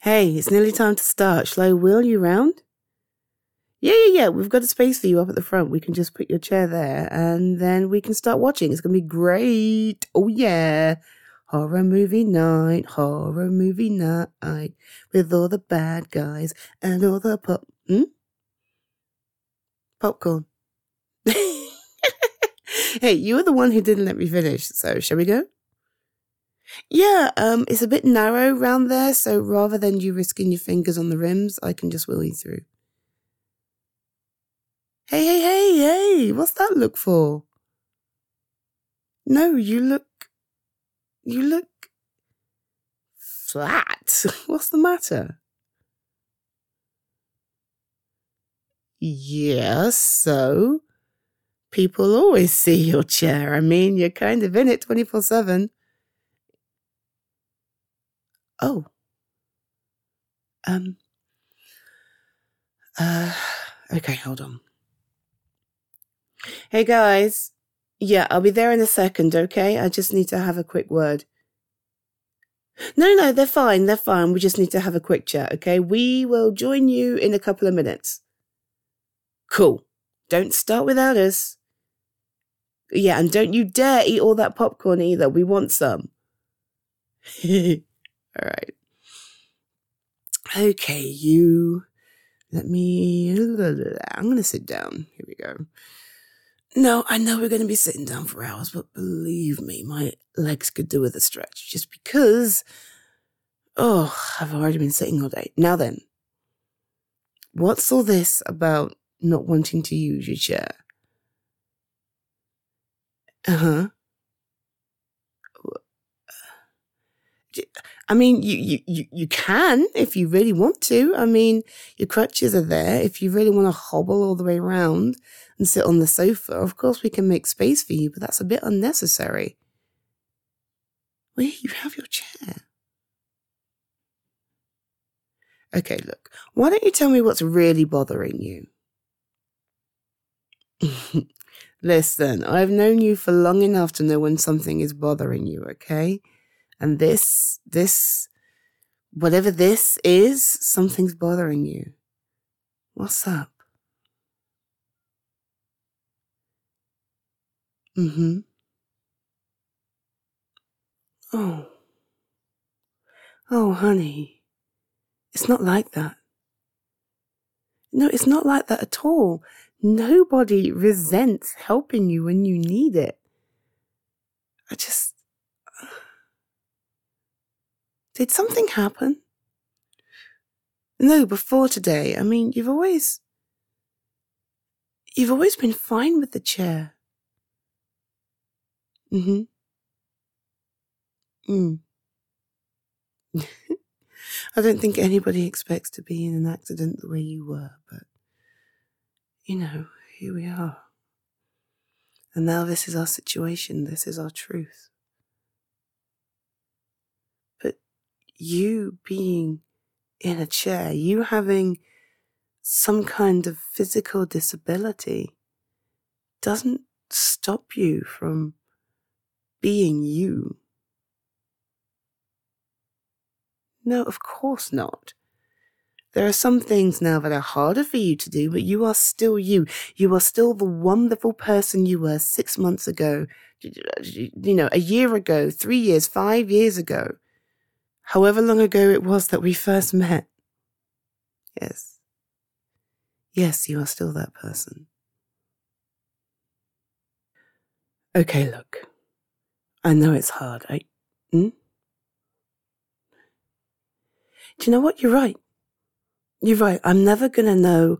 Hey, it's nearly time to start. Shall I wheel you round? Yeah, yeah, yeah. We've got a space for you up at the front. We can just put your chair there and then we can start watching. It's going to be great. Oh, yeah. Horror movie night, horror movie night with all the bad guys and all the pop. Hmm? Popcorn. hey, you were the one who didn't let me finish, so shall we go? Yeah, um, it's a bit narrow round there, so rather than you risking your fingers on the rims, I can just wheel you through. Hey, hey, hey, hey, what's that look for? No, you look. You look. flat. What's the matter? Yeah, so. People always see your chair. I mean, you're kind of in it 24 7. Oh. Um. Uh. Okay, hold on. Hey guys. Yeah, I'll be there in a second, okay? I just need to have a quick word. No, no, they're fine. They're fine. We just need to have a quick chat, okay? We will join you in a couple of minutes. Cool. Don't start without us. Yeah, and don't you dare eat all that popcorn either. We want some. all right. Okay, you. Let me. I'm going to sit down. Here we go. No, I know we're going to be sitting down for hours, but believe me, my legs could do with a stretch just because. Oh, I've already been sitting all day. Now then, what's all this about not wanting to use your chair? Uh huh. I mean, you, you, you, can if you really want to. I mean, your crutches are there. If you really want to hobble all the way around and sit on the sofa, of course we can make space for you, but that's a bit unnecessary. Well, you have your chair. Okay, look, why don't you tell me what's really bothering you? Listen, I've known you for long enough to know when something is bothering you, okay? And this, this, whatever this is, something's bothering you. What's up? Mm hmm. Oh. Oh, honey. It's not like that. No, it's not like that at all. Nobody resents helping you when you need it. I just. Did something happen? No, before today. I mean, you've always. You've always been fine with the chair. Mm hmm. Mm. I don't think anybody expects to be in an accident the way you were, but you know, here we are. And now this is our situation, this is our truth. But you being in a chair, you having some kind of physical disability, doesn't stop you from being you. No, of course not. There are some things now that are harder for you to do, but you are still you. You are still the wonderful person you were six months ago, you know, a year ago, three years, five years ago, however long ago it was that we first met. Yes. Yes, you are still that person. Okay, look. I know it's hard. I. Hmm? Do you know what? You're right. You're right. I'm never going to know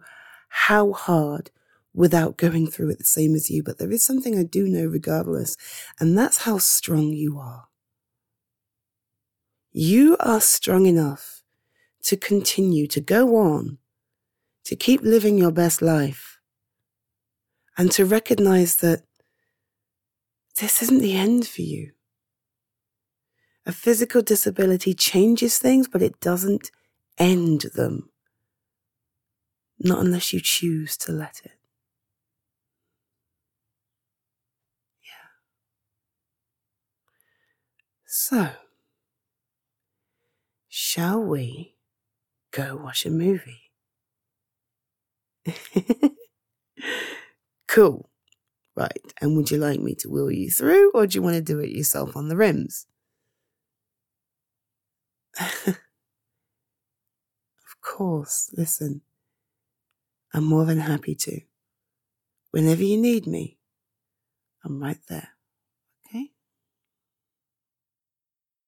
how hard without going through it the same as you, but there is something I do know regardless, and that's how strong you are. You are strong enough to continue to go on, to keep living your best life, and to recognize that this isn't the end for you. A physical disability changes things, but it doesn't end them. Not unless you choose to let it. Yeah. So, shall we go watch a movie. cool. Right. And would you like me to wheel you through or do you want to do it yourself on the rims? of course. Listen, I'm more than happy to. Whenever you need me, I'm right there.